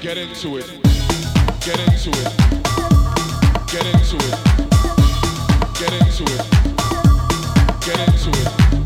Get into it. Get into it. Get into it. Get into it. Get into it.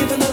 giving up.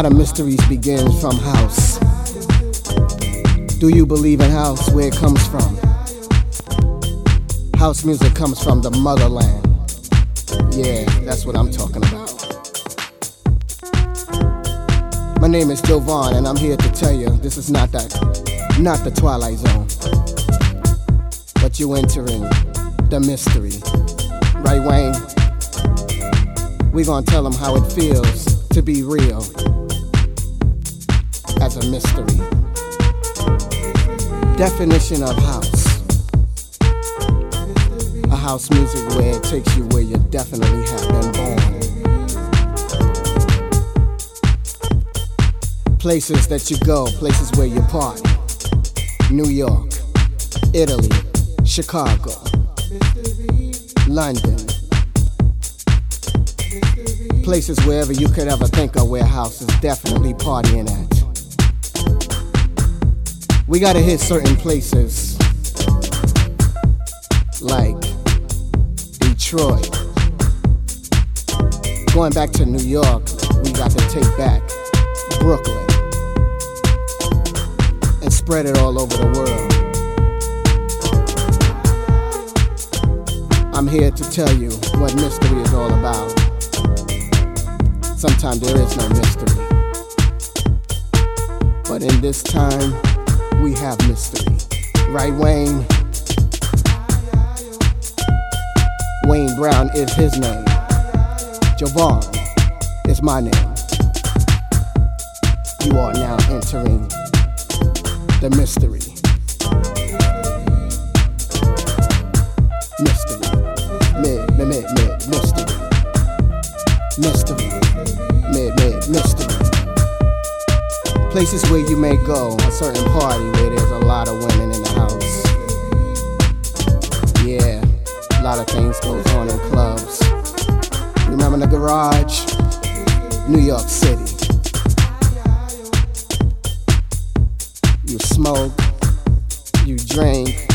Lot of mysteries begin from house. Do you believe in house? Where it comes from? House music comes from the motherland. Yeah, that's what I'm talking about. My name is Jovonn, and I'm here to tell you this is not that, not the Twilight Zone, but you're entering the mystery. Right, Wayne? We're gonna tell them how it feels to be real a mystery. Definition of house. A house music where it takes you where you definitely have been born. Places that you go, places where you party. New York, Italy, Chicago, London. Places wherever you could ever think of where house is definitely partying at. We gotta hit certain places like Detroit. Going back to New York, we got to take back Brooklyn and spread it all over the world. I'm here to tell you what mystery is all about. Sometimes there is no mystery. But in this time, we have mystery. Right, Wayne? Wayne Brown is his name. Jovonn is my name. You are now entering the mystery. Places where you may go, a certain party where there's a lot of women in the house. Yeah, a lot of things goes on in clubs. Remember the garage? New York City. You smoke, you drink,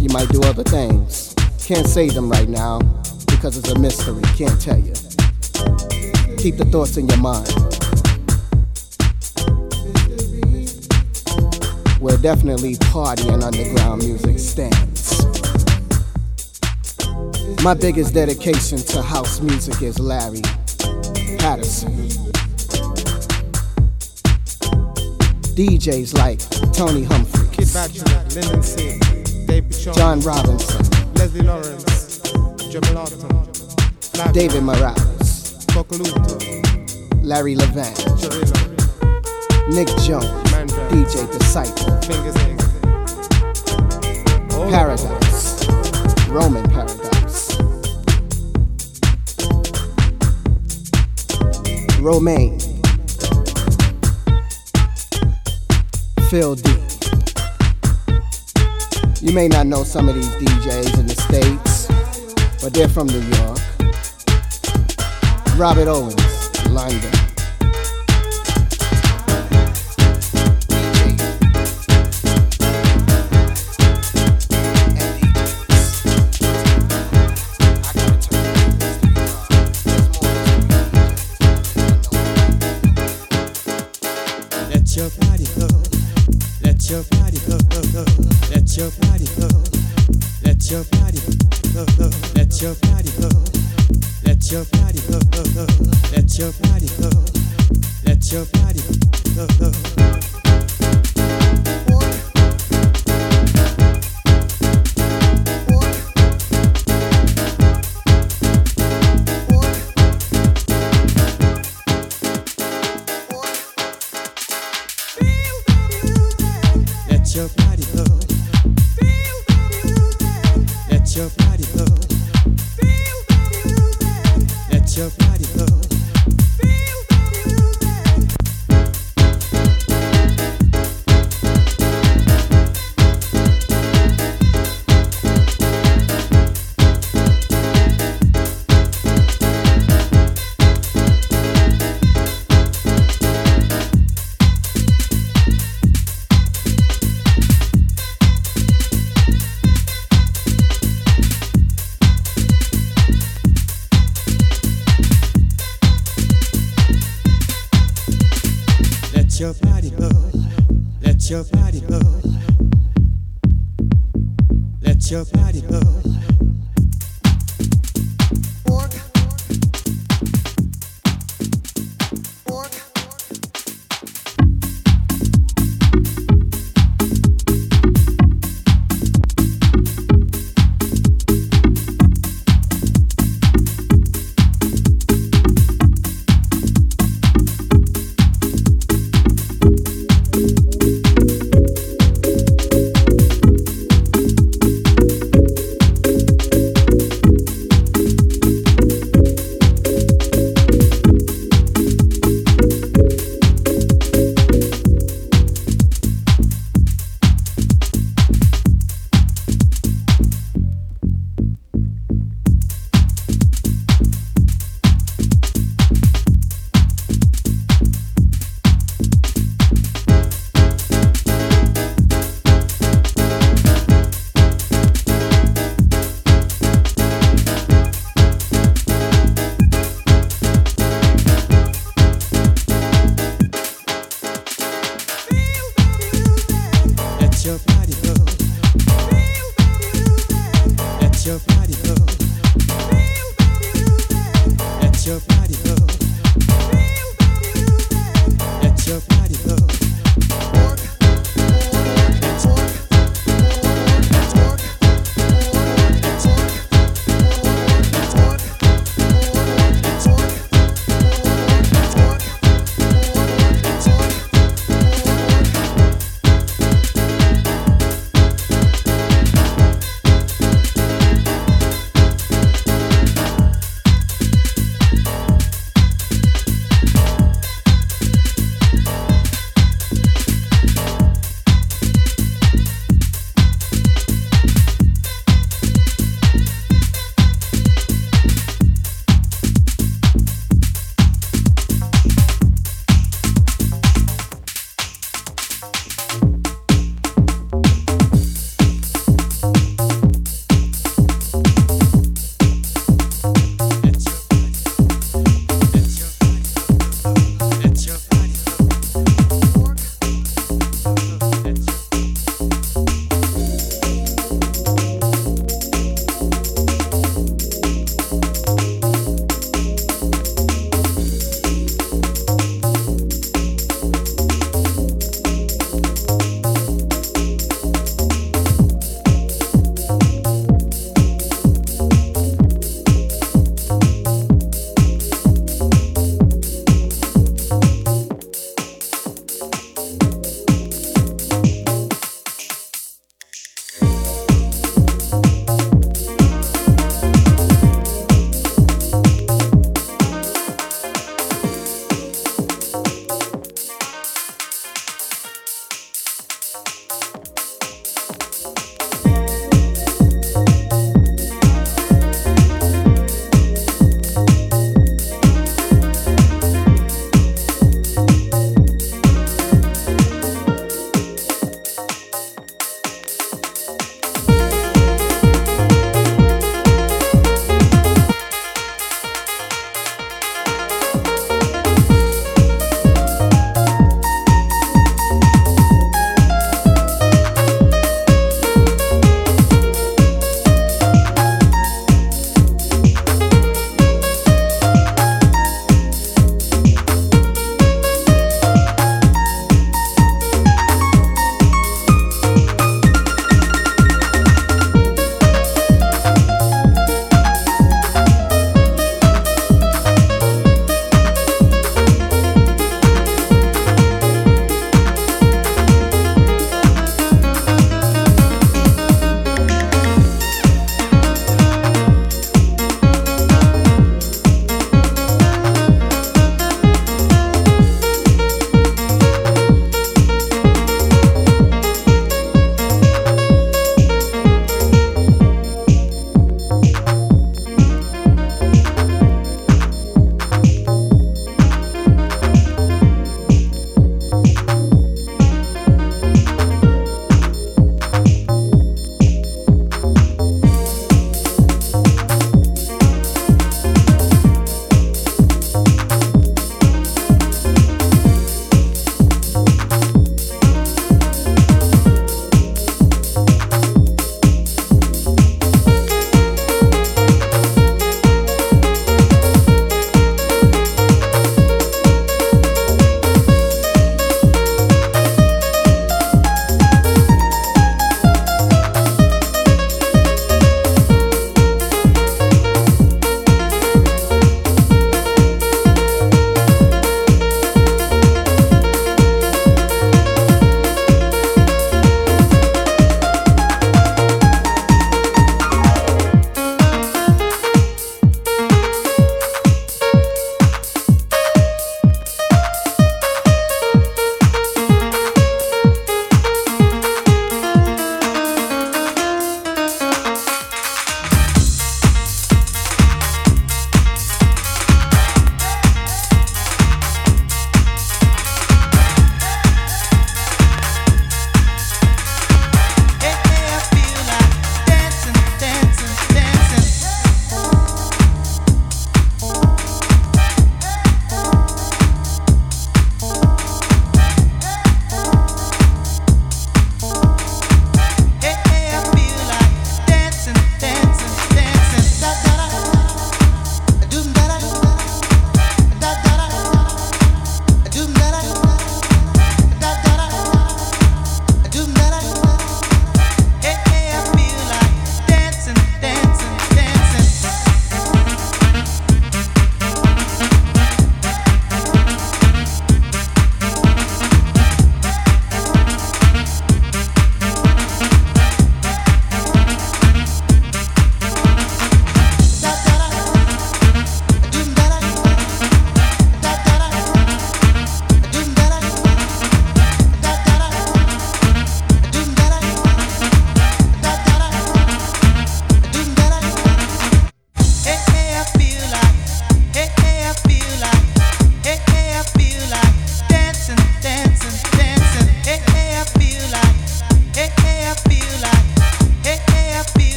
you might do other things. Can't say them right now because it's a mystery. Can't tell you. Keep the thoughts in your mind. Definitely party and underground music stands. My biggest dedication to house music is Larry Patterson. DJs like Tony Humphrey, Kid Bachelor, Lyndon C, David Shaw, John Robinson, Leslie Lawrence, Jamil David Morales, Larry Levan, Nick Jones, DJ Disciple, Fingers Inc. All oh. Paradise, Roman Paradise, Romaine, Phil D. You may not know some of these DJs in the States, but they're from New York. Robert Owens, London. Your body go. Let your body go. Let your body go.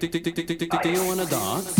Do, you wanna dance?